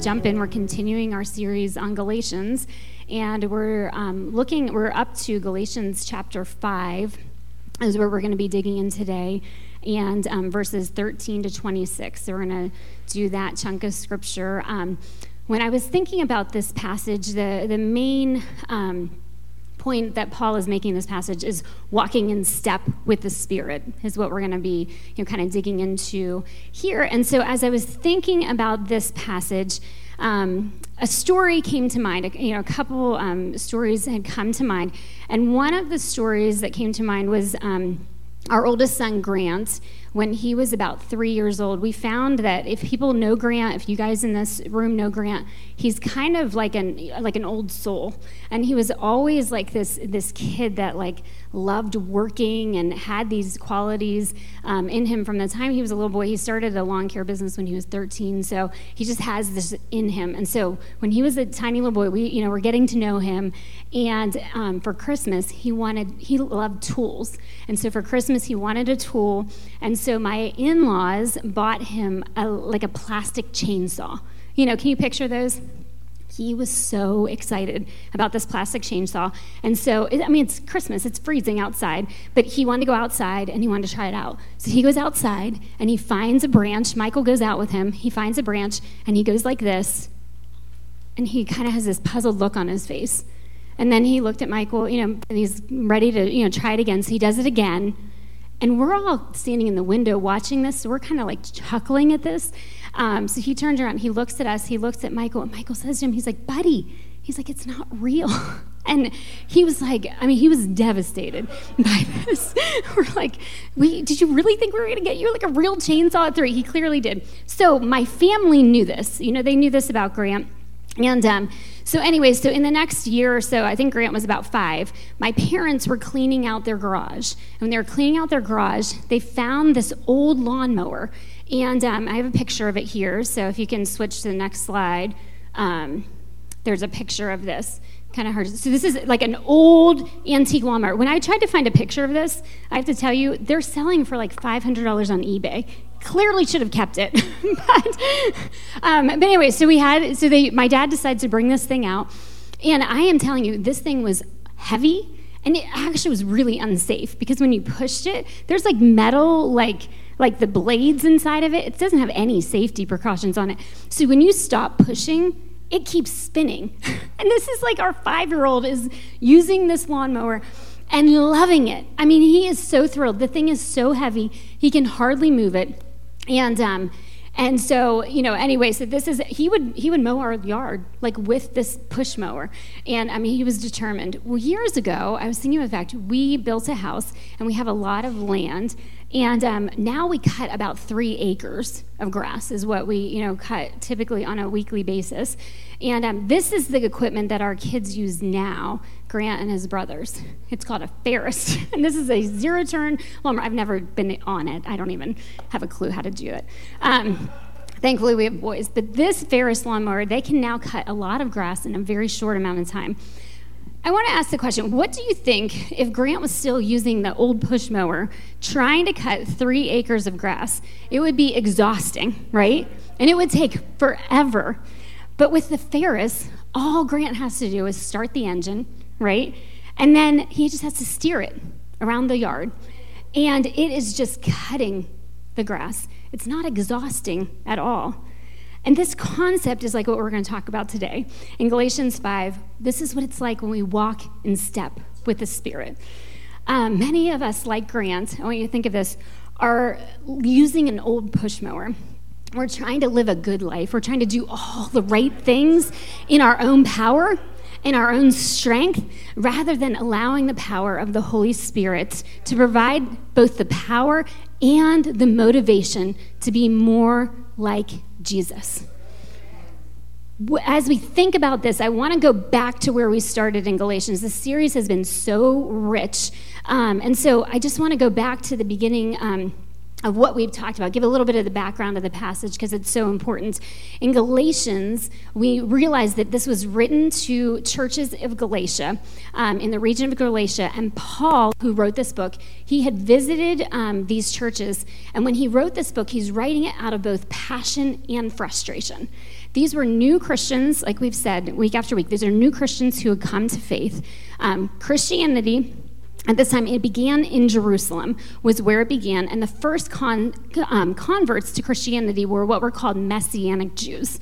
jump in. We're continuing our series on Galatians, and we're um, looking, we're up to Galatians chapter 5, is where we're going to be digging in today, and um, verses 13 to 26. So we're going to do that chunk of scripture. Um, when I was thinking about this passage, the, the main um, point that Paul is making in this passage is walking in step with the Spirit, is what we're going to be you know, kind of digging into here. And so as I was thinking about this passage, um, a story came to mind. You know, a couple um, stories had come to mind. And one of the stories that came to mind was um, our oldest son, Grant when he was about three years old, we found that if people know Grant, if you guys in this room know Grant, he's kind of like an like an old soul, and he was always like this this kid that like loved working and had these qualities um, in him from the time he was a little boy. He started a lawn care business when he was 13, so he just has this in him. And so when he was a tiny little boy, we you know we're getting to know him, and um, for Christmas he wanted he loved tools, and so for Christmas he wanted a tool, and so my in-laws bought him a, like a plastic chainsaw. You know, can you picture those? He was so excited about this plastic chainsaw. And so, I mean, it's Christmas, it's freezing outside, but he wanted to go outside and he wanted to try it out. So he goes outside and he finds a branch. Michael goes out with him. He finds a branch and he goes like this. And he kind of has this puzzled look on his face. And then he looked at Michael, you know, and he's ready to, you know, try it again. So he does it again. And we're all standing in the window watching this, so we're kind of like chuckling at this. Um, so he turns around, he looks at us, he looks at Michael, and Michael says to him, he's like, buddy, he's like, it's not real. And he was like, I mean, he was devastated by this. We're like, we did you really think we were going to get you like a real chainsaw at three? He clearly did. So my family knew this. You know, they knew this about Grant. And um, so, anyway, so in the next year or so, I think Grant was about five, my parents were cleaning out their garage. And when they were cleaning out their garage, they found this old lawnmower. And um, I have a picture of it here. So if you can switch to the next slide, um, there's a picture of this. Kind of hard. So this is like an old antique Walmart. When I tried to find a picture of this, I have to tell you, they're selling for like $500 on eBay. Clearly should have kept it. but, um, but anyway, so we had, so they, my dad decides to bring this thing out. And I am telling you, this thing was heavy and it actually was really unsafe because when you pushed it, there's like metal, like, like the blades inside of it, it doesn't have any safety precautions on it. So when you stop pushing, it keeps spinning. and this is like our five year old is using this lawnmower and loving it. I mean, he is so thrilled. The thing is so heavy, he can hardly move it. And, um, and so, you know, anyway, so this is he would he would mow our yard like with this push mower. And I mean, he was determined. Well, years ago, I was thinking of the fact we built a house and we have a lot of land and um, now we cut about three acres of grass is what we, you know, cut typically on a weekly basis. And um, this is the equipment that our kids use now, Grant and his brothers. It's called a Ferris. and this is a zero turn lawnmower. I've never been on it. I don't even have a clue how to do it. Um, thankfully, we have boys. But this Ferris lawnmower, they can now cut a lot of grass in a very short amount of time. I want to ask the question what do you think if Grant was still using the old push mower trying to cut three acres of grass? It would be exhausting, right? And it would take forever. But with the Ferris, all Grant has to do is start the engine, right? And then he just has to steer it around the yard. And it is just cutting the grass. It's not exhausting at all. And this concept is like what we're going to talk about today. In Galatians 5, this is what it's like when we walk in step with the Spirit. Um, many of us, like Grant, I want you to think of this, are using an old push mower. We're trying to live a good life. We're trying to do all the right things in our own power, in our own strength, rather than allowing the power of the Holy Spirit to provide both the power and the motivation to be more like Jesus. As we think about this, I want to go back to where we started in Galatians. This series has been so rich. Um, and so I just want to go back to the beginning. Um, of what we've talked about, give a little bit of the background of the passage because it's so important. In Galatians, we realize that this was written to churches of Galatia, um, in the region of Galatia, and Paul, who wrote this book, he had visited um, these churches, and when he wrote this book, he's writing it out of both passion and frustration. These were new Christians, like we've said week after week. These are new Christians who had come to faith. Um, Christianity at this time it began in jerusalem was where it began and the first con, um, converts to christianity were what were called messianic jews.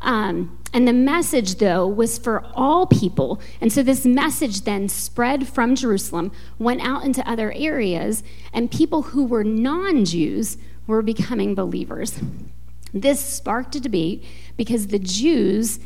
Um, and the message though was for all people and so this message then spread from jerusalem went out into other areas and people who were non-jews were becoming believers. This sparked a debate because the jews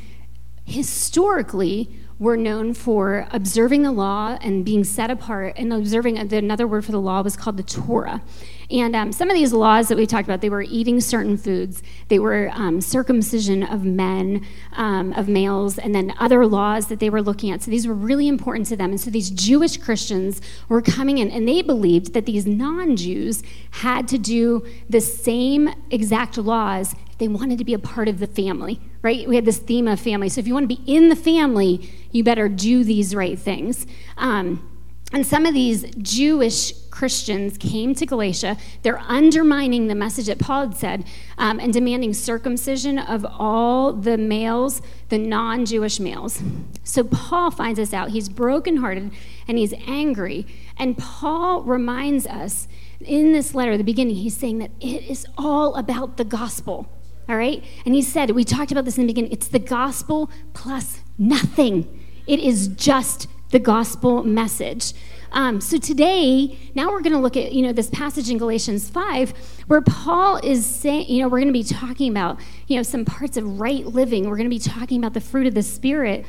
historically were known for observing the law and being set apart and observing another word for the law was called the torah. And um, some of these laws that we talked about they were eating certain foods. They were um, circumcision of men um, of males and then other laws that they were looking at. So these were really important to them. And so these jewish christians were coming in and they believed that these non-jews had to do the same exact laws they wanted to be a part of the family right? We had this theme of family. So if you want to be in the family, you better do these right things. Um, and some of these Jewish Christians came to Galatia. They're undermining the message that Paul had said um, and demanding circumcision of all the males, the non Jewish males. So Paul finds us out. He's brokenhearted and he's angry. And Paul reminds us in this letter, at the beginning, he's saying that it is all about the gospel all right? And he said, we talked about this in the beginning, it's the gospel plus nothing. It is just the gospel message. Um, so today, now we're going to look at you know this passage in Galatians five, where Paul is saying, you know, we're going to be talking about you know some parts of right living. We're going to be talking about the fruit of the spirit.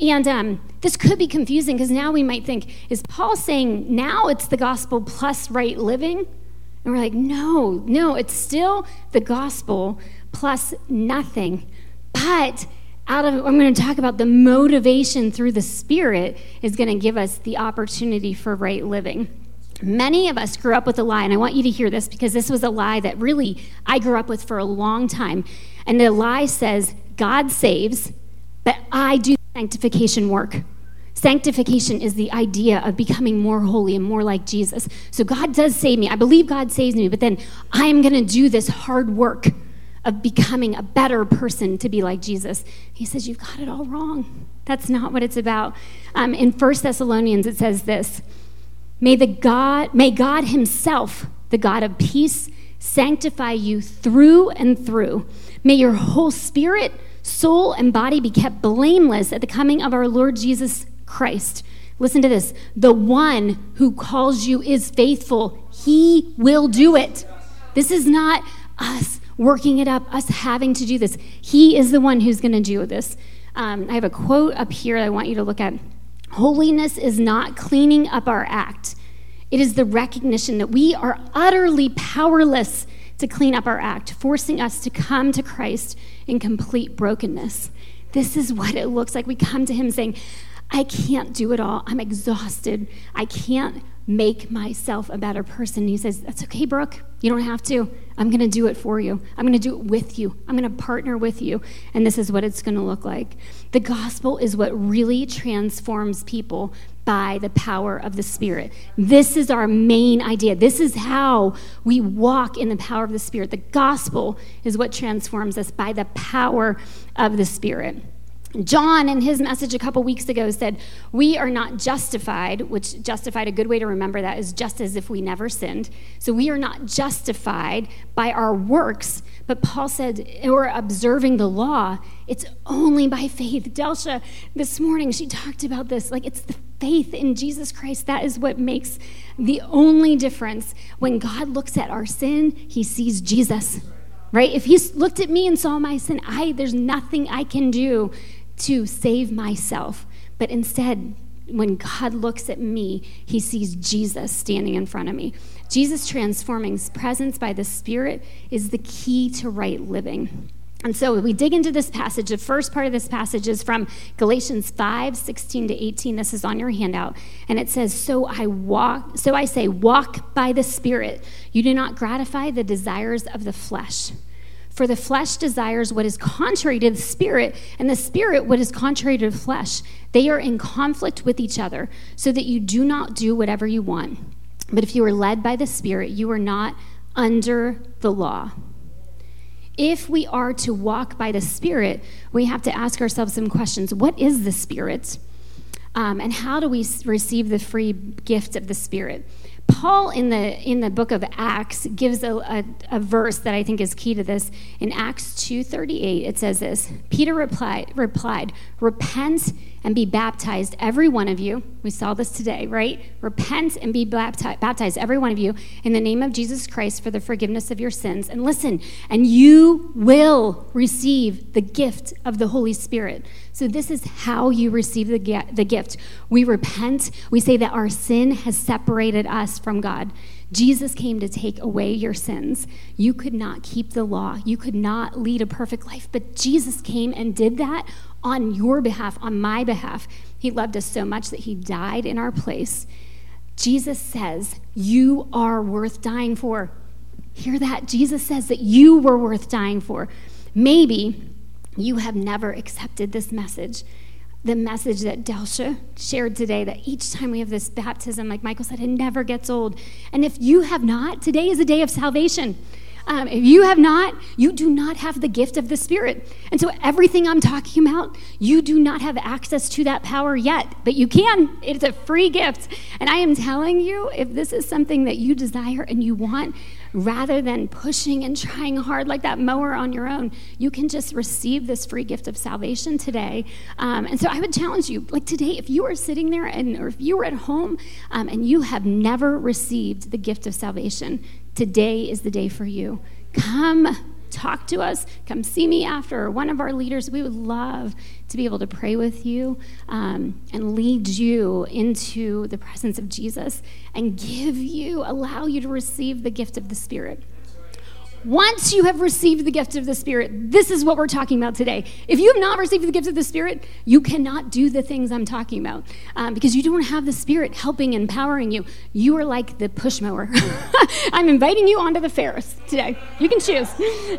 And um, this could be confusing because now we might think, is Paul saying now it's the gospel plus right living? And we're like, no, no, it's still the gospel plus nothing. But out of I'm going to talk about the motivation through the Spirit is going to give us the opportunity for right living. Many of us grew up with a lie, and I want you to hear this because this was a lie that really I grew up with for a long time. And the lie says, God saves, but I do sanctification work. Sanctification is the idea of becoming more holy and more like Jesus. So God does save me. I believe God saves me, but then I am going to do this hard work of becoming a better person to be like Jesus. He says, You've got it all wrong. That's not what it's about. Um, in 1 Thessalonians, it says this May, the God, may God Himself, the God of peace, sanctify you through and through. May your whole spirit, soul, and body be kept blameless at the coming of our Lord Jesus Christ. Listen to this the one who calls you is faithful, He will do it. This is not us working it up, us having to do this. He is the one who's going to do this. Um, I have a quote up here I want you to look at. Holiness is not cleaning up our act, it is the recognition that we are utterly powerless to clean up our act, forcing us to come to Christ in complete brokenness. This is what it looks like. We come to Him saying, I can't do it all. I'm exhausted. I can't make myself a better person. He says, That's okay, Brooke. You don't have to. I'm going to do it for you. I'm going to do it with you. I'm going to partner with you. And this is what it's going to look like. The gospel is what really transforms people by the power of the Spirit. This is our main idea. This is how we walk in the power of the Spirit. The gospel is what transforms us by the power of the Spirit. John, in his message a couple weeks ago, said, We are not justified, which justified, a good way to remember that is just as if we never sinned. So we are not justified by our works. But Paul said, We're observing the law. It's only by faith. Delsha, this morning, she talked about this. Like, it's the faith in Jesus Christ. That is what makes the only difference. When God looks at our sin, he sees Jesus right if he looked at me and saw my sin i there's nothing i can do to save myself. But instead, when God looks at me, he sees Jesus standing in front of me. Jesus transforming presence by the Spirit is the key to right living. And so we dig into this passage. The first part of this passage is from Galatians 5, 16 to 18. This is on your handout. And it says, So I walk, so I say, walk by the Spirit. You do not gratify the desires of the flesh. For the flesh desires what is contrary to the spirit, and the spirit what is contrary to the flesh. They are in conflict with each other, so that you do not do whatever you want. But if you are led by the spirit, you are not under the law. If we are to walk by the spirit, we have to ask ourselves some questions. What is the spirit? Um, and how do we receive the free gift of the spirit? Paul in the in the book of Acts gives a, a, a, verse that I think is key to this. In Acts 2:38, it says this: Peter replied, replied, Repent and be baptized, every one of you. We saw this today, right? Repent and be baptized, baptized, every one of you, in the name of Jesus Christ for the forgiveness of your sins. And listen, and you will receive the gift of the Holy Spirit. So, this is how you receive the, the gift. We repent, we say that our sin has separated us from God. Jesus came to take away your sins. You could not keep the law, you could not lead a perfect life, but Jesus came and did that on your behalf, on my behalf. He loved us so much that he died in our place. Jesus says, You are worth dying for. Hear that? Jesus says that you were worth dying for. Maybe you have never accepted this message. The message that Delsha shared today, that each time we have this baptism, like Michael said, it never gets old. And if you have not, today is a day of salvation. Um, if you have not, you do not have the gift of the Spirit. And so, everything I'm talking about, you do not have access to that power yet, but you can. It's a free gift. And I am telling you, if this is something that you desire and you want, rather than pushing and trying hard like that mower on your own, you can just receive this free gift of salvation today. Um, and so I would challenge you, like today, if you are sitting there and or if you are at home um, and you have never received the gift of salvation, today is the day for you. Come talk to us, come see me after, one of our leaders. We would love to be able to pray with you um, and lead you into the presence of Jesus and give you, allow you to receive the gift of the Spirit. Once you have received the gift of the Spirit, this is what we're talking about today. If you have not received the gift of the Spirit, you cannot do the things I'm talking about um, because you don't have the Spirit helping, and empowering you. You are like the push mower. I'm inviting you onto the Ferris today. You can choose.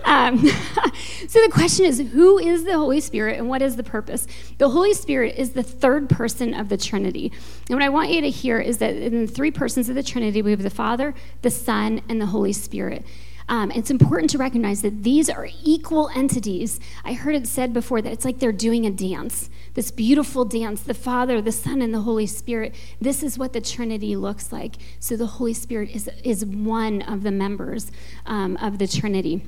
Um, so the question is who is the Holy Spirit and what is the purpose? The Holy Spirit is the third person of the Trinity. And what I want you to hear is that in the three persons of the Trinity, we have the Father, the Son, and the Holy Spirit. Um, it's important to recognize that these are equal entities. I heard it said before that it's like they're doing a dance, this beautiful dance the Father, the Son, and the Holy Spirit. This is what the Trinity looks like. So the Holy Spirit is, is one of the members um, of the Trinity.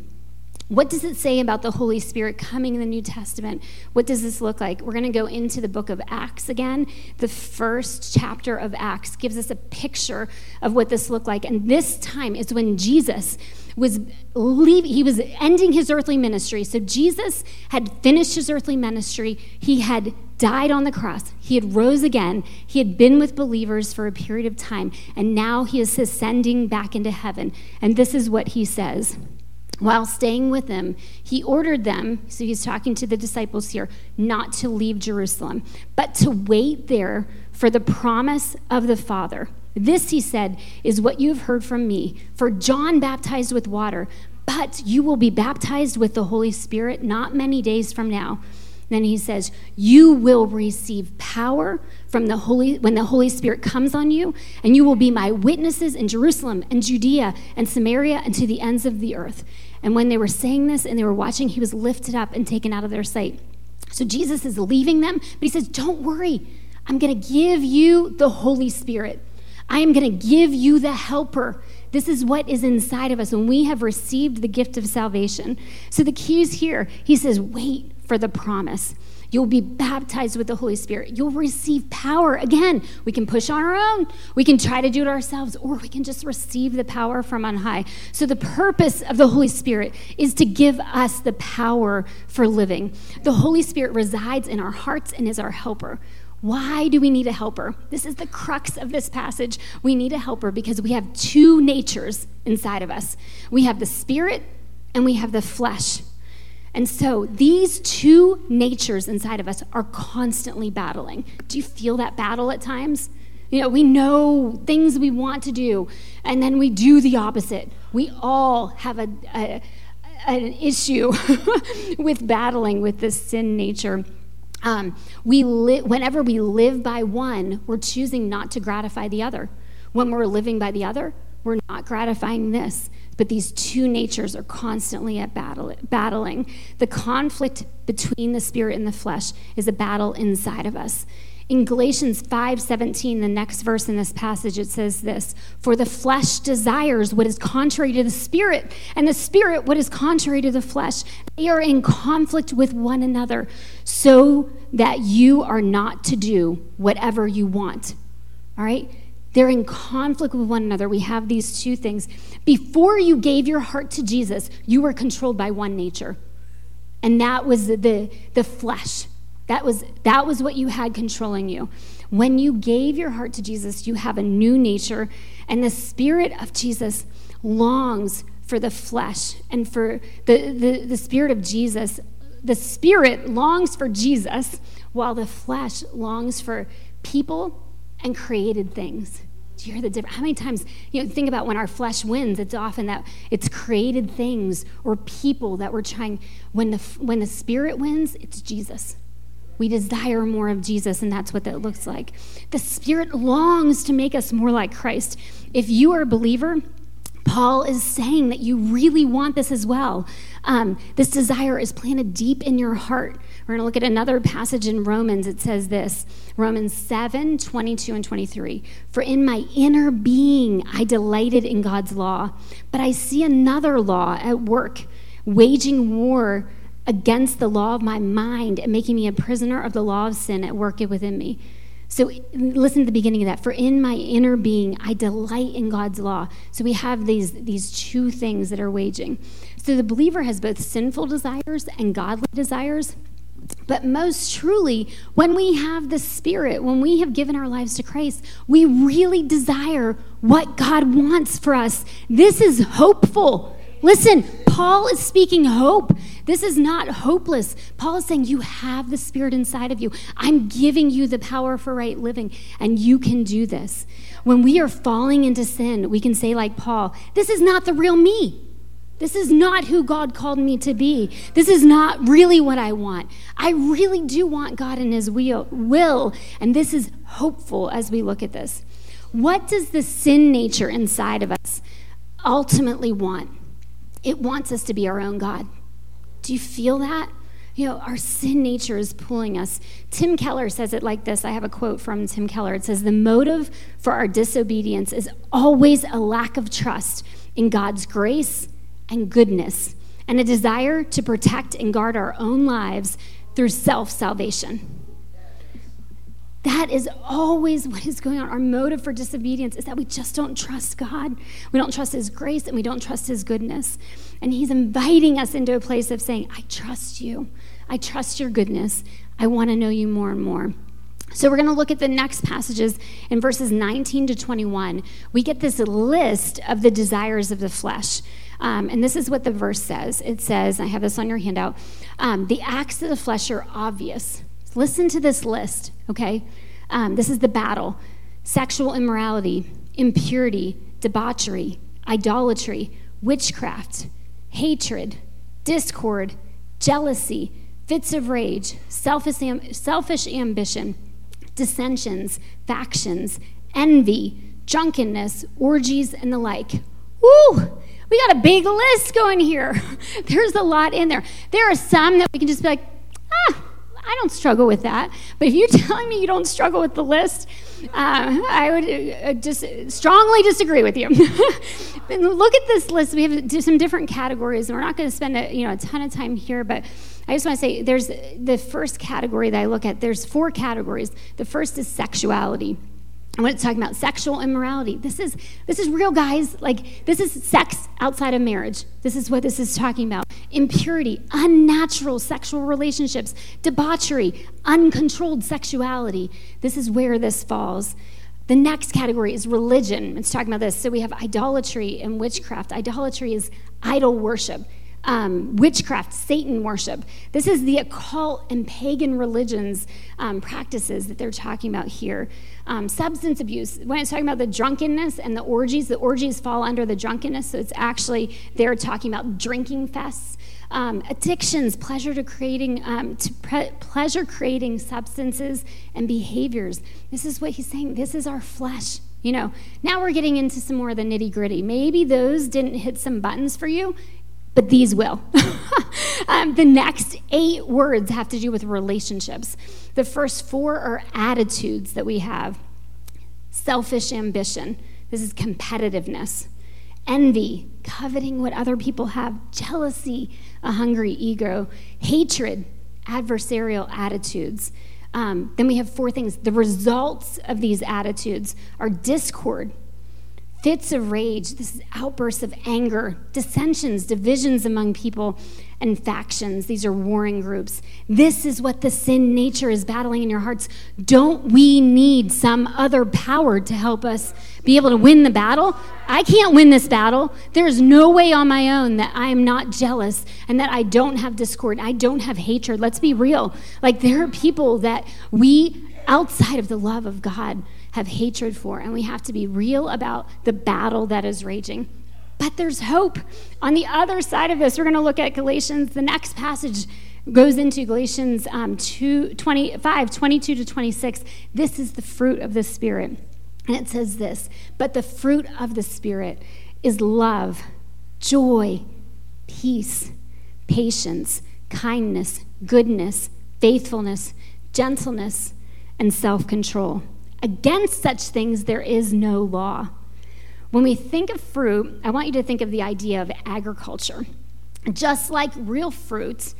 What does it say about the Holy Spirit coming in the New Testament? What does this look like? We're going to go into the book of Acts again. The first chapter of Acts gives us a picture of what this looked like. And this time is when Jesus was leaving, he was ending his earthly ministry. So Jesus had finished his earthly ministry. He had died on the cross. He had rose again. He had been with believers for a period of time. And now he is ascending back into heaven. And this is what he says. While staying with them, he ordered them, so he's talking to the disciples here, not to leave Jerusalem, but to wait there for the promise of the Father this, he said, is what you have heard from me. For John baptized with water, but you will be baptized with the Holy Spirit not many days from now. Then he says, You will receive power from the Holy when the Holy Spirit comes on you, and you will be my witnesses in Jerusalem and Judea and Samaria and to the ends of the earth. And when they were saying this and they were watching, he was lifted up and taken out of their sight. So Jesus is leaving them, but he says, Don't worry, I'm going to give you the Holy Spirit. I am going to give you the helper. This is what is inside of us when we have received the gift of salvation. So the key is here. He says, wait for the promise. You'll be baptized with the Holy Spirit. You'll receive power. Again, we can push on our own. We can try to do it ourselves, or we can just receive the power from on high. So, the purpose of the Holy Spirit is to give us the power for living. The Holy Spirit resides in our hearts and is our helper. Why do we need a helper? This is the crux of this passage. We need a helper because we have two natures inside of us we have the spirit and we have the flesh. And so these two natures inside of us are constantly battling. Do you feel that battle at times? You know, we know things we want to do, and then we do the opposite. We all have a, a an issue with battling with this sin nature. Um, we li- whenever we live by one, we're choosing not to gratify the other. When we're living by the other, we're not gratifying this. But these two natures are constantly at battle, battling. The conflict between the spirit and the flesh is a battle inside of us. In Galatians 5:17, the next verse in this passage, it says this: "For the flesh desires what is contrary to the spirit, and the spirit what is contrary to the flesh. They are in conflict with one another, so that you are not to do whatever you want." All right? They're in conflict with one another. We have these two things. Before you gave your heart to Jesus, you were controlled by one nature. And that was the, the, the flesh. That was, that was what you had controlling you. When you gave your heart to Jesus, you have a new nature, and the Spirit of Jesus longs for the flesh and for the, the, the Spirit of Jesus. The Spirit longs for Jesus, while the flesh longs for people and created things. Do you hear the difference? How many times, you know, think about when our flesh wins, it's often that it's created things or people that we're trying. When the, when the Spirit wins, it's Jesus. We desire more of Jesus, and that's what that looks like. The Spirit longs to make us more like Christ. If you are a believer, Paul is saying that you really want this as well. Um, this desire is planted deep in your heart. We're going to look at another passage in Romans. It says this Romans 7 22 and 23. For in my inner being I delighted in God's law, but I see another law at work, waging war against the law of my mind and making me a prisoner of the law of sin at work within me. So listen to the beginning of that. For in my inner being, I delight in God's law. So we have these, these two things that are waging. So the believer has both sinful desires and godly desires. But most truly, when we have the Spirit, when we have given our lives to Christ, we really desire what God wants for us. This is hopeful. Listen, Paul is speaking hope. This is not hopeless. Paul is saying, You have the Spirit inside of you. I'm giving you the power for right living, and you can do this. When we are falling into sin, we can say, like Paul, This is not the real me. This is not who God called me to be. This is not really what I want. I really do want God and His will, and this is hopeful as we look at this. What does the sin nature inside of us ultimately want? It wants us to be our own God. Do you feel that? You know, our sin nature is pulling us. Tim Keller says it like this. I have a quote from Tim Keller. It says, The motive for our disobedience is always a lack of trust in God's grace and goodness, and a desire to protect and guard our own lives through self salvation. That is always what is going on. Our motive for disobedience is that we just don't trust God. We don't trust His grace and we don't trust His goodness. And He's inviting us into a place of saying, I trust you. I trust your goodness. I want to know you more and more. So, we're going to look at the next passages in verses 19 to 21. We get this list of the desires of the flesh. Um, and this is what the verse says it says, I have this on your handout um, the acts of the flesh are obvious Listen to this list, okay? Um, this is the battle sexual immorality, impurity, debauchery, idolatry, witchcraft, hatred, discord, jealousy, fits of rage, selfish, am- selfish ambition, dissensions, factions, envy, drunkenness, orgies, and the like. Woo! We got a big list going here. There's a lot in there. There are some that we can just be like, I don't struggle with that. But if you're telling me you don't struggle with the list, uh, I would uh, just strongly disagree with you. look at this list. We have some different categories, and we're not going to spend a, you know a ton of time here. But I just want to say, there's the first category that I look at. There's four categories. The first is sexuality. And when it's talking about sexual immorality, this is this is real, guys. Like this is sex outside of marriage. This is what this is talking about. Impurity, unnatural sexual relationships, debauchery, uncontrolled sexuality. This is where this falls. The next category is religion. It's talking about this. So we have idolatry and witchcraft. Idolatry is idol worship. Um, witchcraft, Satan worship. This is the occult and pagan religions um, practices that they're talking about here. Um, substance abuse, when it's talking about the drunkenness and the orgies, the orgies fall under the drunkenness, so it's actually they're talking about drinking fests. Um, addictions, pleasure to creating, um, to pre- pleasure creating substances and behaviors. This is what he's saying. This is our flesh. You know, now we're getting into some more of the nitty gritty. Maybe those didn't hit some buttons for you but these will. um, the next eight words have to do with relationships. The first four are attitudes that we have selfish ambition. This is competitiveness. Envy, coveting what other people have. Jealousy, a hungry ego. Hatred, adversarial attitudes. Um, then we have four things. The results of these attitudes are discord, fits of rage, this is outbursts of anger, dissensions, divisions among people, and factions. These are warring groups. This is what the sin nature is battling in your hearts. Don't we need some other power to help us be able to win the battle? I can't win this battle. There's no way on my own that I am not jealous and that I don't have discord. I don't have hatred. Let's be real. Like, there are people that we, outside of the love of God, have hatred for, and we have to be real about the battle that is raging. But there's hope. On the other side of this, we're going to look at Galatians. The next passage goes into Galatians um, 2, 25, 22 to 26. This is the fruit of the Spirit. And it says this But the fruit of the Spirit is love, joy, peace, patience, kindness, goodness, faithfulness, gentleness, and self control. Against such things, there is no law. When we think of fruit, I want you to think of the idea of agriculture. Just like real fruit,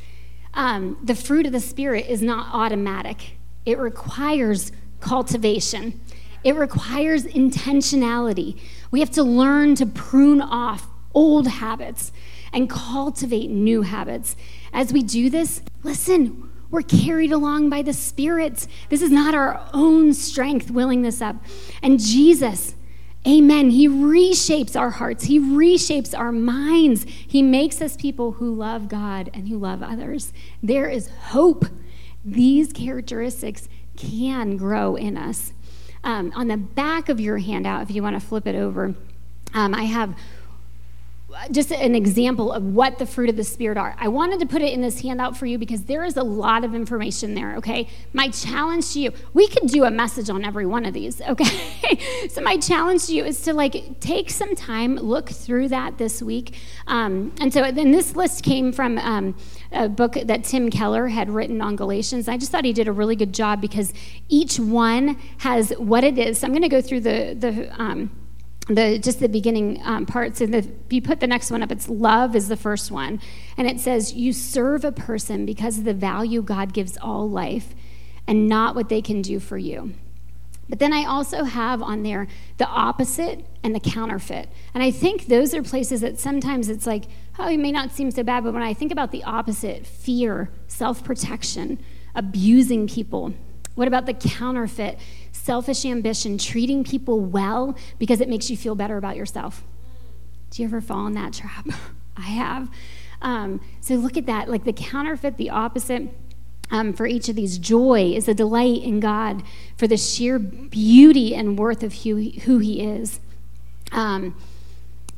um, the fruit of the Spirit is not automatic, it requires cultivation, it requires intentionality. We have to learn to prune off old habits and cultivate new habits. As we do this, listen, we're carried along by the Spirit. This is not our own strength willing this up. And Jesus, amen, He reshapes our hearts, He reshapes our minds. He makes us people who love God and who love others. There is hope. These characteristics can grow in us. Um, on the back of your handout, if you want to flip it over, um, I have just an example of what the fruit of the Spirit are. I wanted to put it in this handout for you because there is a lot of information there, okay? My challenge to you, we could do a message on every one of these, okay? so, my challenge to you is to like take some time, look through that this week. Um, and so, then this list came from um, a book that Tim Keller had written on Galatians. I just thought he did a really good job because each one has what it is. So I'm going to go through the, the, um, the just the beginning um, parts and the, you put the next one up it's love is the first one. And it says you serve a person because of the value god gives all life and not what they can do for you. But then i also have on there the opposite and the counterfeit. And i think those are places that sometimes it's like oh it may not seem so bad but when i think about the opposite fear self-protection abusing people what about the counterfeit selfish ambition, treating people well because it makes you feel better about yourself. Do you ever fall in that trap? I have. Um, so look at that like the counterfeit, the opposite. Um, for each of these, joy is a delight in God for the sheer beauty and worth of who he, who he is. Um,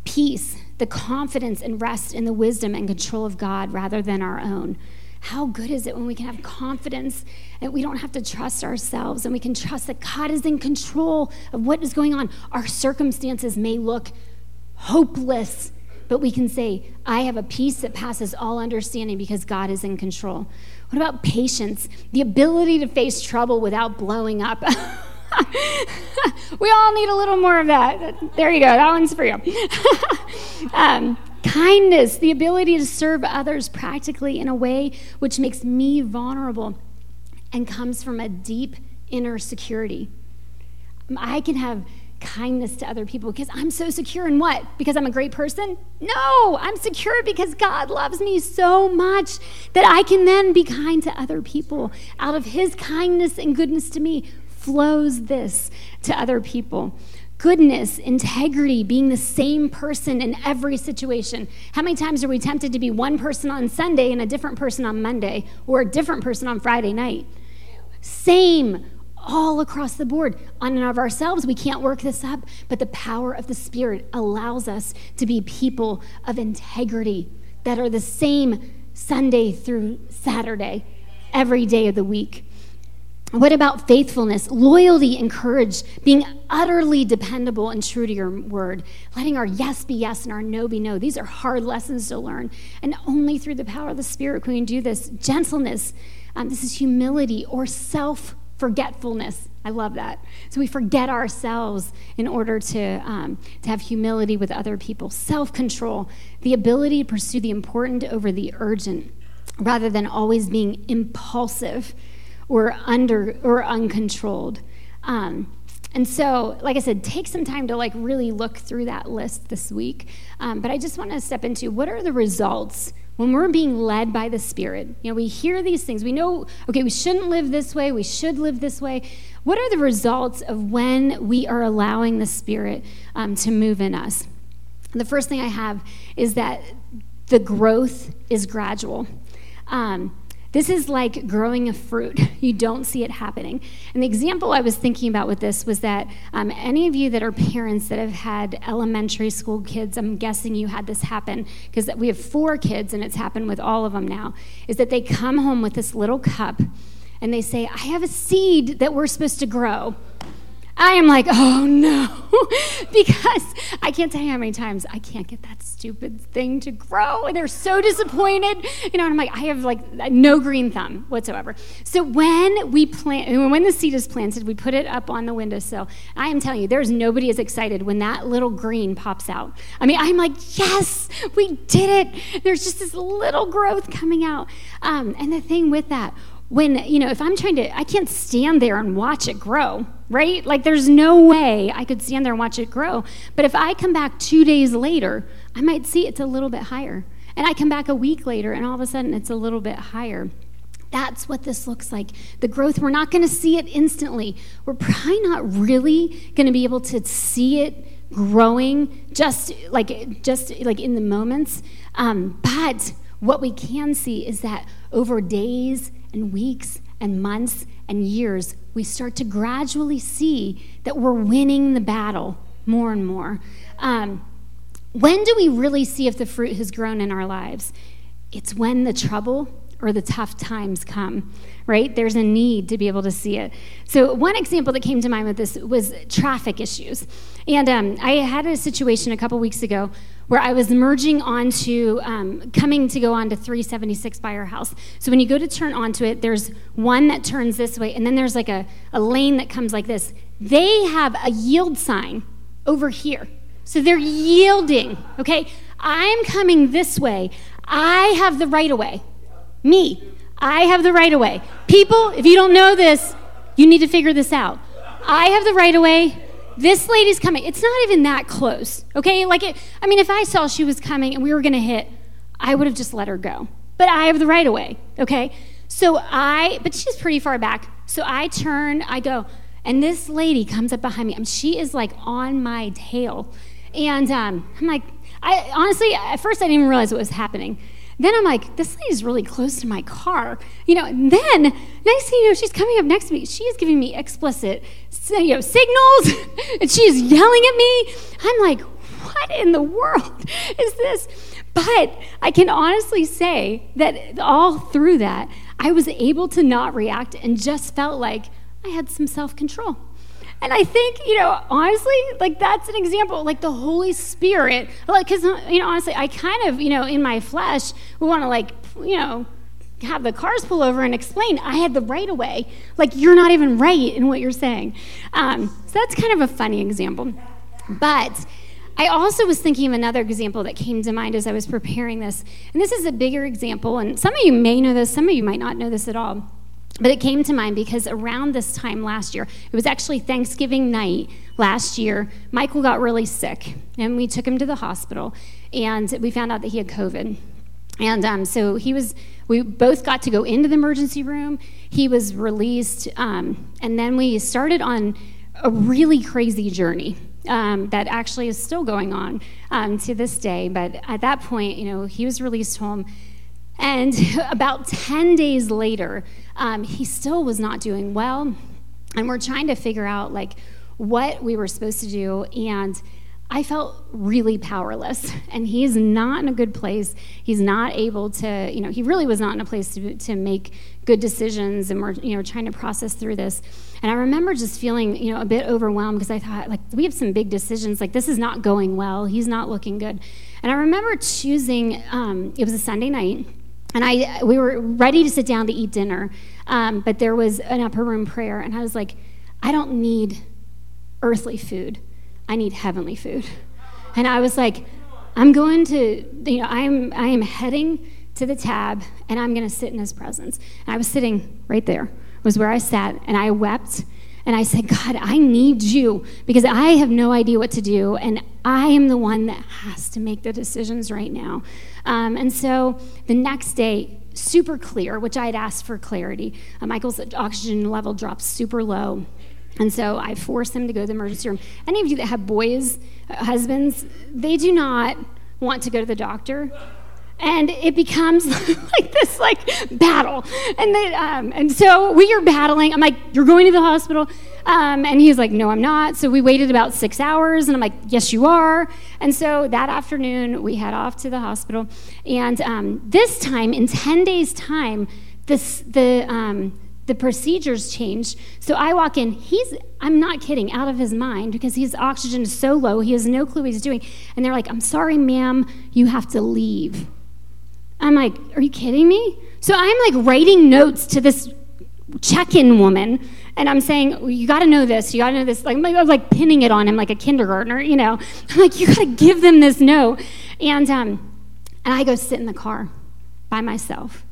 peace, the confidence and rest in the wisdom and control of God rather than our own. How good is it when we can have confidence and we don't have to trust ourselves and we can trust that God is in control of what is going on? Our circumstances may look hopeless, but we can say, I have a peace that passes all understanding because God is in control. What about patience? The ability to face trouble without blowing up. we all need a little more of that. There you go. That one's for you. um, Kindness, the ability to serve others practically in a way which makes me vulnerable and comes from a deep inner security. I can have kindness to other people because I'm so secure in what? Because I'm a great person? No, I'm secure because God loves me so much that I can then be kind to other people. Out of His kindness and goodness to me flows this to other people. goodness, integrity, being the same person in every situation. How many times are we tempted to be one person on Sunday and a different person on Monday or a different person on Friday night? Same all across the board. On and of ourselves, we can't work this up, but the power of the Spirit allows us to be people of integrity that are the same Sunday through Saturday, every day of the week. What about faithfulness, loyalty, and courage? Being utterly dependable and true to your word, letting our yes be yes and our no be no. These are hard lessons to learn. And only through the power of the Spirit can we do this. Gentleness, um, this is humility or self forgetfulness. I love that. So we forget ourselves in order to, um, to have humility with other people. Self control, the ability to pursue the important over the urgent rather than always being impulsive or under or uncontrolled. Um, and so, like I said, take some time to like really look through that list this week. Um, but I just want to step into what are the results when we're being led by the Spirit. You know, we hear these things. We know, okay, we shouldn't live this way. We should live this way. What are the results of when we are allowing the Spirit um, to move in us? the first thing I have is that the growth is gradual. Um, this is like growing a fruit. You don't see it happening. And the example I was thinking about with this was that um, any of you that are parents that have had elementary school kids, I'm guessing you had this happen because we have four kids and it's happened with all of them now, is that they come home with this little cup and they say, I have a seed that we're supposed to grow. I am like, oh no, because I can't tell you how many times I can't get that stupid thing to grow. And they're so disappointed. You know, and I'm like, I have like no green thumb whatsoever. So when we plant, when the seed is planted, we put it up on the windowsill. I am telling you, there's nobody as excited when that little green pops out. I mean, I'm like, yes, we did it. There's just this little growth coming out. Um, and the thing with that, when, you know, if I'm trying to, I can't stand there and watch it grow, right? Like, there's no way I could stand there and watch it grow. But if I come back two days later, I might see it's a little bit higher. And I come back a week later, and all of a sudden it's a little bit higher. That's what this looks like. The growth, we're not going to see it instantly. We're probably not really going to be able to see it growing just like just like in the moments. Um, but what we can see is that over days and weeks and months and years, we start to gradually see that we're winning the battle more and more. Um, when do we really see if the fruit has grown in our lives? It's when the trouble or the tough times come, right? There's a need to be able to see it. So, one example that came to mind with this was traffic issues. And um, I had a situation a couple weeks ago where I was merging onto, um, coming to go onto 376 by our house. So, when you go to turn onto it, there's one that turns this way, and then there's like a, a lane that comes like this. They have a yield sign over here. So, they're yielding, okay? I'm coming this way. I have the right of way. Me. I have the right of way. People, if you don't know this, you need to figure this out. I have the right of way. This lady's coming. It's not even that close, okay? Like, it, I mean, if I saw she was coming and we were gonna hit, I would have just let her go. But I have the right of way, okay? So I, but she's pretty far back. So I turn, I go, and this lady comes up behind me. I mean, she is like on my tail. And um, I'm like, I honestly, at first I didn't even realize what was happening. Then I'm like, this lady's really close to my car. You know, and then next thing you know, she's coming up next to me. She is giving me explicit you know, signals, and she is yelling at me. I'm like, what in the world is this? But I can honestly say that all through that, I was able to not react and just felt like I had some self control. And I think, you know, honestly, like that's an example, like the Holy Spirit, like, because, you know, honestly, I kind of, you know, in my flesh, we want to, like, you know, have the cars pull over and explain, I had the right of way. Like, you're not even right in what you're saying. Um, so that's kind of a funny example. But I also was thinking of another example that came to mind as I was preparing this. And this is a bigger example, and some of you may know this, some of you might not know this at all. But it came to mind because around this time last year, it was actually Thanksgiving night last year, Michael got really sick, and we took him to the hospital, and we found out that he had COVID. And um, so he was, we both got to go into the emergency room. He was released, um, and then we started on a really crazy journey. um, that actually is still going on um, to this day. But at that point, you know, he was released home. And about 10 days later, um, he still was not doing well. And we're trying to figure out, like, what we were supposed to do. And I felt really powerless, and he's not in a good place. He's not able to, you know, he really was not in a place to, to make good decisions, and we're, you know, trying to process through this. And I remember just feeling, you know, a bit overwhelmed because I thought, like, we have some big decisions. Like, this is not going well. He's not looking good. And I remember choosing. Um, it was a Sunday night, and I we were ready to sit down to eat dinner, um, but there was an upper room prayer, and I was like, I don't need earthly food. I need heavenly food. And I was like, I'm going to, you know, I'm, I am heading to the tab and I'm going to sit in his presence. And I was sitting right there, was where I sat, and I wept. And I said, God, I need you because I have no idea what to do. And I am the one that has to make the decisions right now. Um, and so the next day, super clear, which I had asked for clarity. Uh, Michael's oxygen level drops super low. And so I force him to go to the emergency room. Any of you that have boys, uh, husbands, they do not want to go to the doctor. And it becomes like this like battle. And then, um, and so we are battling. I'm like, you're going to the hospital. Um, and he's like, no, I'm not. So we waited about six hours. And I'm like, yes, you are. And so that afternoon, we head off to the hospital. And um, this time, in 10 days' time, this, the, um, the procedures changed. So I walk in, he's, I'm not kidding, out of his mind because his oxygen is so low, he has no clue what he's doing. And they're like, I'm sorry, ma'am, you have to leave. I'm like, are you kidding me? So I'm like writing notes to this check in woman, and I'm saying, you got to know this, you got to know this. Like, I was like pinning it on him like a kindergartner, you know. I'm like, you got to give them this note. And, um, and I go sit in the car by myself.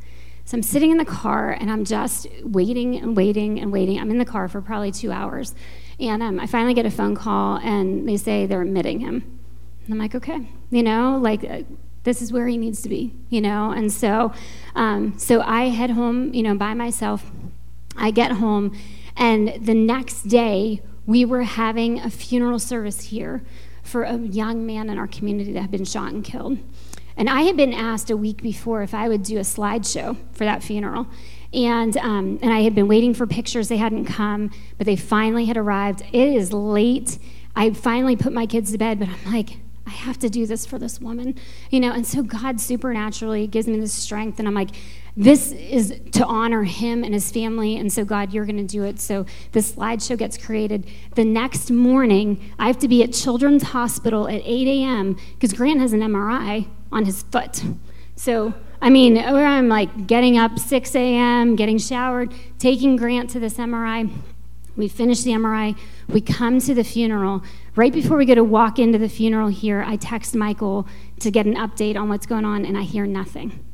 So I'm sitting in the car and I'm just waiting and waiting and waiting. I'm in the car for probably two hours. And um, I finally get a phone call and they say they're admitting him. And I'm like, okay, you know, like uh, this is where he needs to be, you know? And so, um, so I head home, you know, by myself. I get home and the next day we were having a funeral service here for a young man in our community that had been shot and killed. And I had been asked a week before if I would do a slideshow for that funeral. And, um, and I had been waiting for pictures. They hadn't come, but they finally had arrived. It is late. I finally put my kids to bed, but I'm like, I have to do this for this woman, you know. And so God supernaturally gives me this strength, and I'm like, this is to honor him and his family. And so, God, you're going to do it. So, the slideshow gets created. The next morning, I have to be at Children's Hospital at 8 a.m. because Grant has an MRI on his foot. So, I mean, where I'm like getting up 6 a.m., getting showered, taking Grant to this MRI. We finish the MRI. We come to the funeral. Right before we go to walk into the funeral here, I text Michael to get an update on what's going on, and I hear nothing.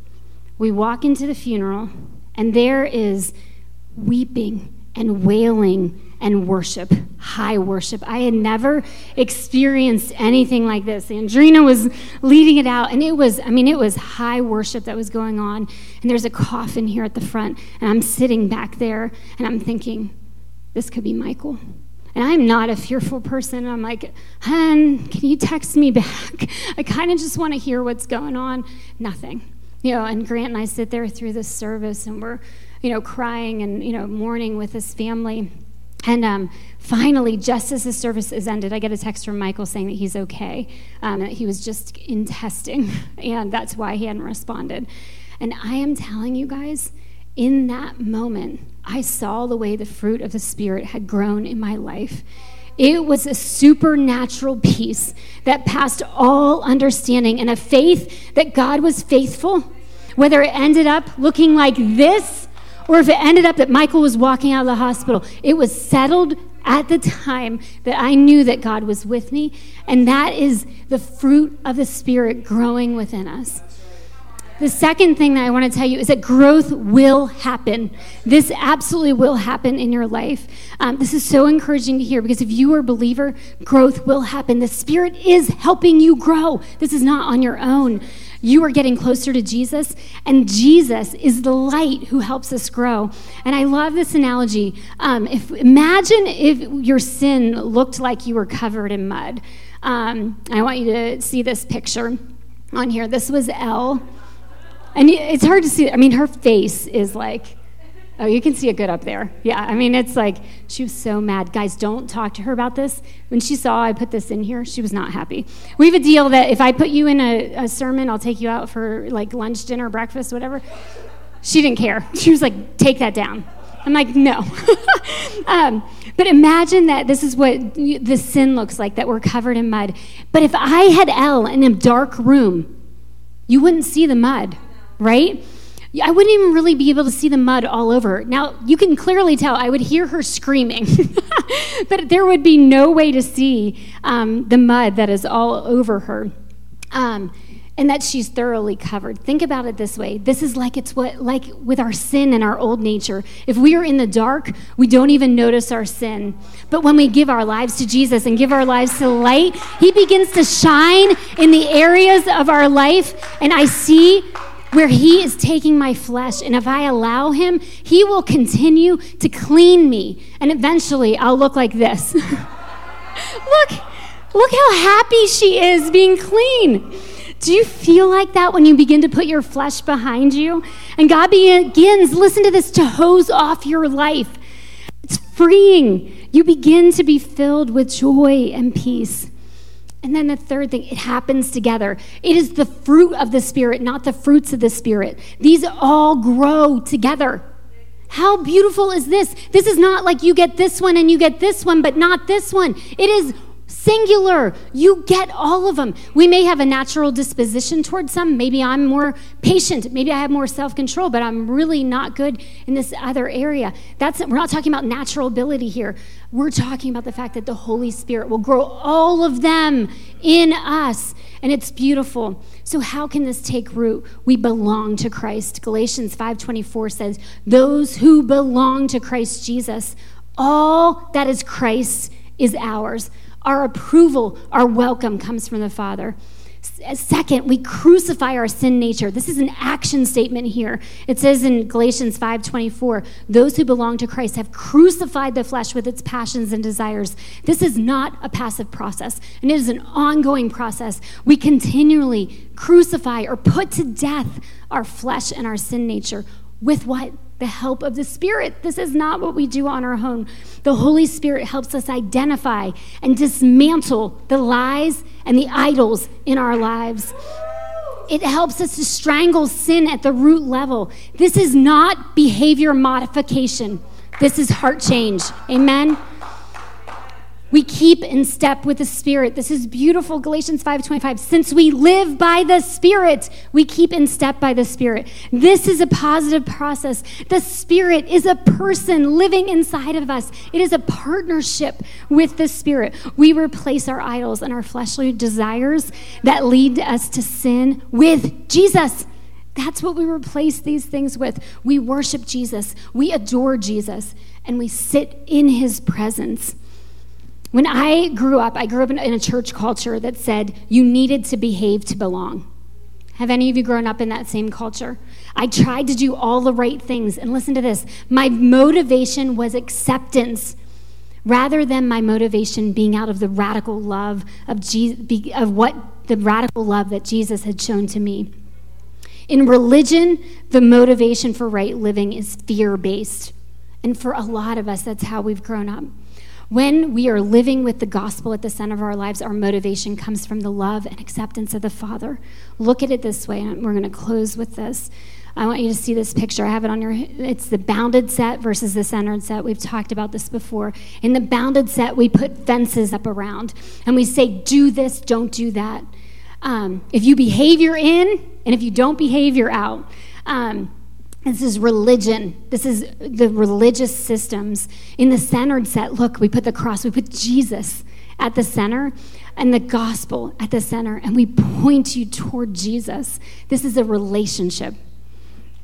We walk into the funeral, and there is weeping and wailing and worship, high worship. I had never experienced anything like this. Andrina was leading it out, and it was, I mean, it was high worship that was going on. And there's a coffin here at the front, and I'm sitting back there, and I'm thinking, this could be Michael. And I'm not a fearful person. I'm like, hun, can you text me back? I kind of just want to hear what's going on. Nothing. You know, and Grant and I sit there through this service, and we're, you know, crying and, you know, mourning with his family. And um, finally, just as the service is ended, I get a text from Michael saying that he's okay, um, that he was just in testing, and that's why he hadn't responded. And I am telling you guys, in that moment, I saw the way the fruit of the Spirit had grown in my life. It was a supernatural peace that passed all understanding and a faith that God was faithful, whether it ended up looking like this or if it ended up that Michael was walking out of the hospital, it was settled at the time that I knew that God was with me. And that is the fruit of the Spirit growing within us. The second thing that I want to tell you is that growth will happen. This absolutely will happen in your life. Um, this is so encouraging to hear because if you are a believer, growth will happen. The Spirit is helping you grow. This is not on your own. You are getting closer to Jesus, and Jesus is the light who helps us grow. And I love this analogy. Um, if imagine if your sin looked like you were covered in mud. Um, I want you to see this picture on here. This was Elle. And it's hard to see. I mean, her face is like, oh, you can see it good up there. Yeah, I mean, it's like she was so mad. Guys, don't talk to her about this. When she saw I put this in here, she was not happy. We have a deal that if I put you in a, a sermon, I'll take you out for like lunch, dinner, breakfast, whatever. She didn't care. She was like, take that down. I'm like, no. um, but imagine that this is what the sin looks like, that we're covered in mud. But if I had Elle in a dark room, you wouldn't see the mud right? I wouldn't even really be able to see the mud all over. Now, you can clearly tell I would hear her screaming, but there would be no way to see um, the mud that is all over her. Um, and that she's thoroughly covered. Think about it this way. This is like it's what like with our sin and our old nature. If we are in the dark, we don't even notice our sin. But when we give our lives to Jesus and give our lives to the light, he begins to shine in the areas of our life and I see where He is taking my flesh. And if I allow Him, He will continue to clean me. And eventually, I'll look like this. look, look how happy she is being clean. Do you feel like that when you begin to put your flesh behind you? And God begins, listen to this, to hose off your life. It's freeing. You begin to be filled with joy and peace. And then the third thing, it happens together. It is the fruit of the Spirit, not the fruits of the Spirit. These all grow together. How beautiful is this? This is not like you get this one and you get this one, but not this one. It is singular. You get all of them. We may have a natural disposition towards some. Maybe I'm more patient. Maybe I have more self control, but I'm really not good in this other area. That's we're not talking about natural ability here. We're talking about the fact that the Holy Spirit will grow all of them in us. And it's beautiful. So how can this take root? We belong to Christ. Galatians 5:24 says, "Those who belong to Christ Jesus, all that is Christ is ours." Our approval, our welcome comes from the Father. Second, we crucify our sin nature. This is an action statement here. It says in Galatians 5:24, "Those who belong to Christ have crucified the flesh with its passions and desires." This is not a passive process, and it is an ongoing process. We continually crucify or put to death our flesh and our sin nature with what? The help of the Spirit. This is not what we do on our own. The Holy Spirit helps us identify and dismantle the lies and the idols in our lives. It helps us to strangle sin at the root level. This is not behavior modification. This is heart change. Amen. We keep in step with the Spirit. This is beautiful, Galatians 5:25. Since we live by the Spirit, we keep in step by the Spirit. This is a positive process. The Spirit is a person living inside of us. It is a partnership with the Spirit. We replace our idols and our fleshly desires that lead us to sin with Jesus. That's what we replace these things with. We worship Jesus, we adore Jesus, and we sit in his presence. When I grew up, I grew up in, a church culture that said you needed to behave to belong. Have any of you grown up in that same culture? I tried to do all the right things. And listen to this my motivation was acceptance rather than my motivation being out of the radical love of, Jesus, of what the radical love that Jesus had shown to me. In religion, the motivation for right living is fear based. And for a lot of us, that's how we've grown up. When we are living with the gospel at the center of our lives, our motivation comes from the love and acceptance of the Father. Look at it this way, and we're going to close with this. I want you to see this picture. I have it on your it's the bounded set versus the centered set. We've talked about this before. In the bounded set, we put fences up around and we say, do this, don't do that. Um, if you behave, you're in, and if you don't behave, you're out. Um, this is religion. This is the religious systems. In the centered set, look, we put the cross, we put Jesus at the center. and the gospel at the center, and we point you toward Jesus. This is a relationship.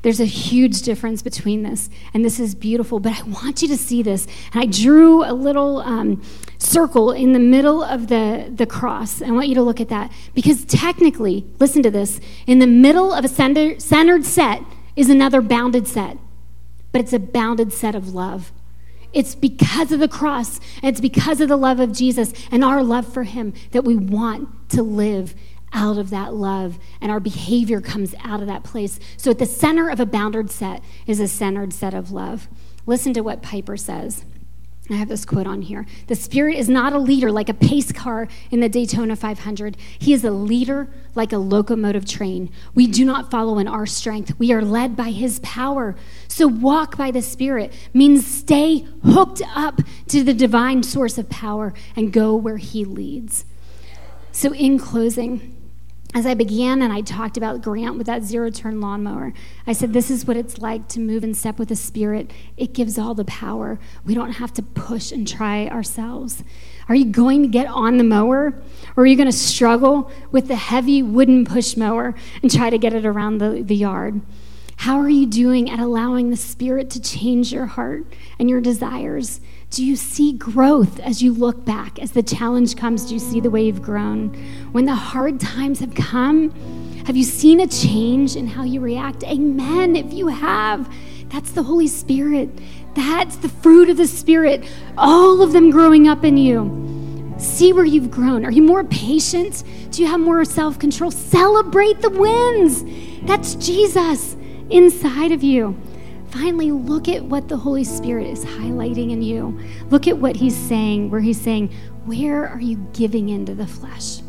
There's a huge difference between this, and this is beautiful, but I want you to see this. And I drew a little um, circle in the middle of the, the cross. I want you to look at that because technically, listen to this, in the middle of a center, centered set is another bounded set, but it's a bounded set of love. It's because of the cross, and it's because of the love of Jesus and our love for Him that we want to live out of that love, and our behavior comes out of that place. So, at the center of a bounded set is a centered set of love. Listen to what Piper says. I have this quote on here. The Spirit is not a leader like a pace car in the Daytona 500. He is a leader like a locomotive train. We do not follow in our strength, we are led by His power. So, walk by the Spirit means stay hooked up to the divine source of power and go where He leads. So, in closing, as I began and I talked about Grant with that zero turn lawnmower, I said, This is what it's like to move in step with the Spirit. It gives all the power. We don't have to push and try ourselves. Are you going to get on the mower? Or are you going to struggle with the heavy wooden push mower and try to get it around the, the yard? How are you doing at allowing the Spirit to change your heart and your desires? Do you see growth as you look back? As the challenge comes, do you see the way you've grown? When the hard times have come, have you seen a change in how you react? Amen. If you have, that's the Holy Spirit. That's the fruit of the Spirit, all of them growing up in you. See where you've grown. Are you more patient? Do you have more self control? Celebrate the wins. That's Jesus inside of you. Finally, look at what the Holy Spirit is highlighting in you. Look at what He's saying, where He's saying, Where are you giving into the flesh?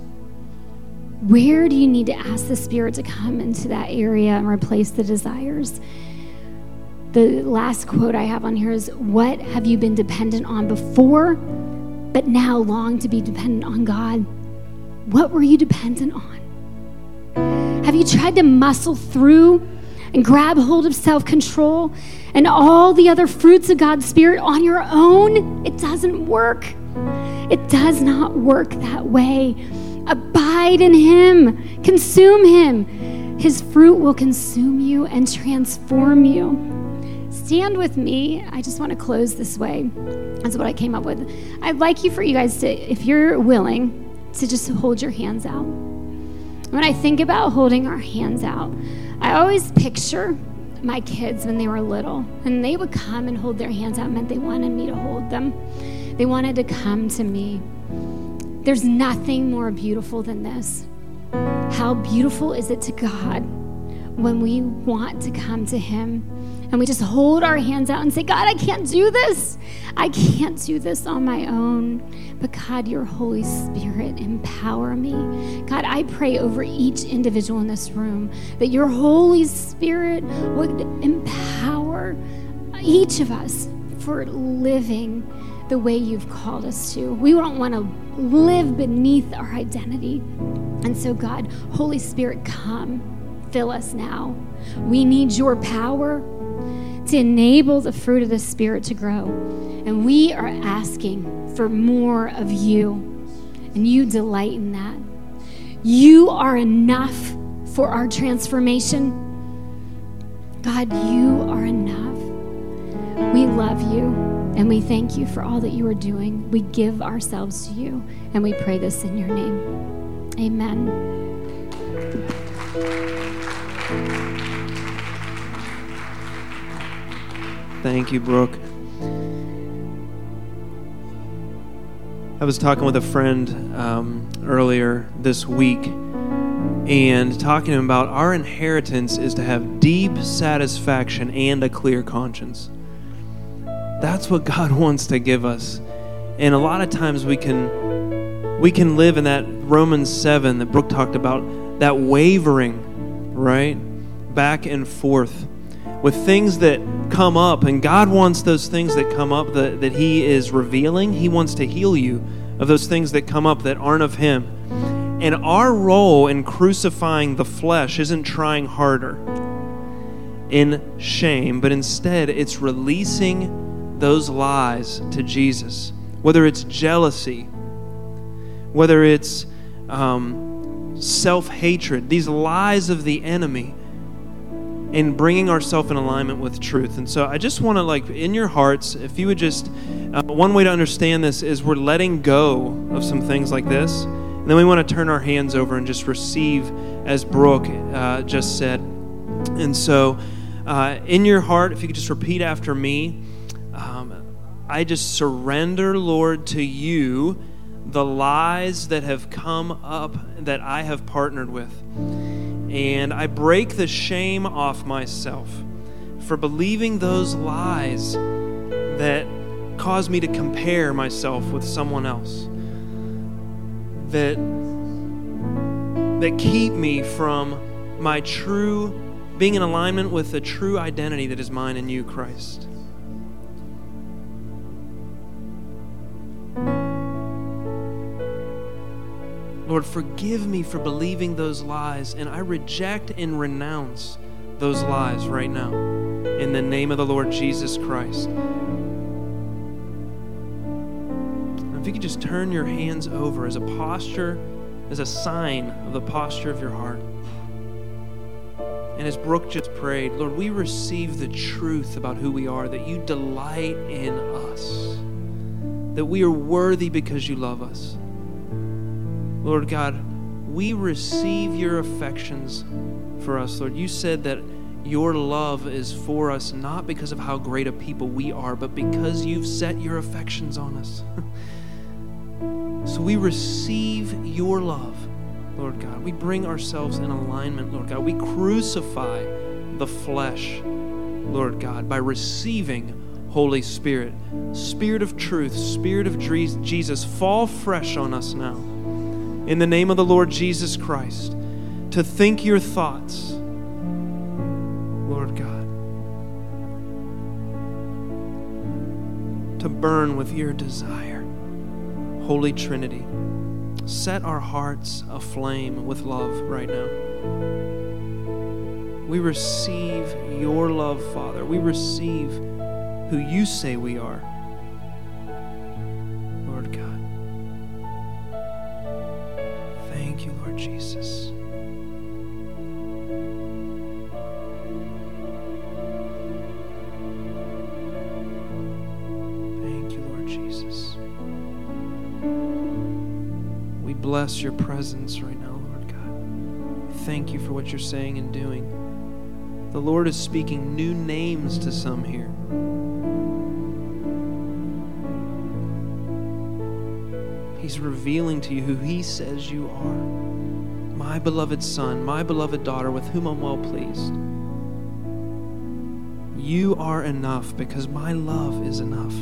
Where do you need to ask the Spirit to come into that area and replace the desires? The last quote I have on here is What have you been dependent on before, but now long to be dependent on God? What were you dependent on? Have you tried to muscle through and grab hold of self control and all the other fruits of God's Spirit on your own, it doesn't work. It does not work that way. Abide in Him, consume Him. His fruit will consume you and transform you. Stand with me. I just want to close this way. That's what I came up with. I'd like you for you guys to, if you're willing, to just hold your hands out. When I think about holding our hands out, I always picture my kids when they were little, and they would come and hold their hands out, meant they wanted me to hold them. They wanted to come to me. There's nothing more beautiful than this. How beautiful is it to God when we want to come to Him and we just hold our hands out and say, God, I can't do this. I can't do this on my own. But God, your Holy Spirit, empower me. God, I pray over each individual in this room that your Holy Spirit would empower each of us for living the way you've called us to. We don't want to live beneath our identity. And so, God, Holy Spirit, come, fill us now. We need your power to enable the fruit of the Spirit to grow. And we are asking for more of you, and you delight in that. You are enough for our transformation. God, you are enough. We love you and we thank you for all that you are doing. We give ourselves to you and we pray this in your name. Amen. Thank you, Brooke. I was talking with a friend um, earlier this week and talking to him about our inheritance is to have deep satisfaction and a clear conscience. That's what God wants to give us. And a lot of times we can we can live in that Romans 7 that Brooke talked about, that wavering, right? Back and forth with things that come up, and God wants those things that come up that, that He is revealing. He wants to heal you of those things that come up that aren't of Him. And our role in crucifying the flesh isn't trying harder in shame, but instead it's releasing those lies to Jesus. Whether it's jealousy, whether it's um, self hatred, these lies of the enemy, and bringing ourselves in alignment with truth. And so I just want to, like, in your hearts, if you would just, uh, one way to understand this is we're letting go of some things like this. And then we want to turn our hands over and just receive, as Brooke uh, just said. And so, uh, in your heart, if you could just repeat after me, um, I just surrender, Lord, to you the lies that have come up that I have partnered with. And I break the shame off myself for believing those lies that cause me to compare myself with someone else. That that keep me from my true being in alignment with the true identity that is mine in you, Christ. Lord, forgive me for believing those lies, and I reject and renounce those lies right now. In the name of the Lord Jesus Christ. If you could just turn your hands over as a posture, as a sign of the posture of your heart. And as Brooke just prayed, Lord, we receive the truth about who we are, that you delight in us, that we are worthy because you love us. Lord God, we receive your affections for us, Lord. You said that your love is for us not because of how great a people we are, but because you've set your affections on us. so we receive your love, Lord God. We bring ourselves in alignment, Lord God. We crucify the flesh, Lord God, by receiving Holy Spirit. Spirit of truth, Spirit of Jesus, fall fresh on us now in the name of the Lord Jesus Christ to think your thoughts, Lord God, to burn with your desire. Holy Trinity, set our hearts aflame with love right now. We receive your love, Father. We receive who you say we are. Jesus. Thank you, Lord Jesus. We bless your presence right now, Lord God. Thank you for what you're saying and doing. The Lord is speaking new names to some here. He's revealing to you who He says you are my beloved son, my beloved daughter, with whom I'm well pleased. You are enough because my love is enough.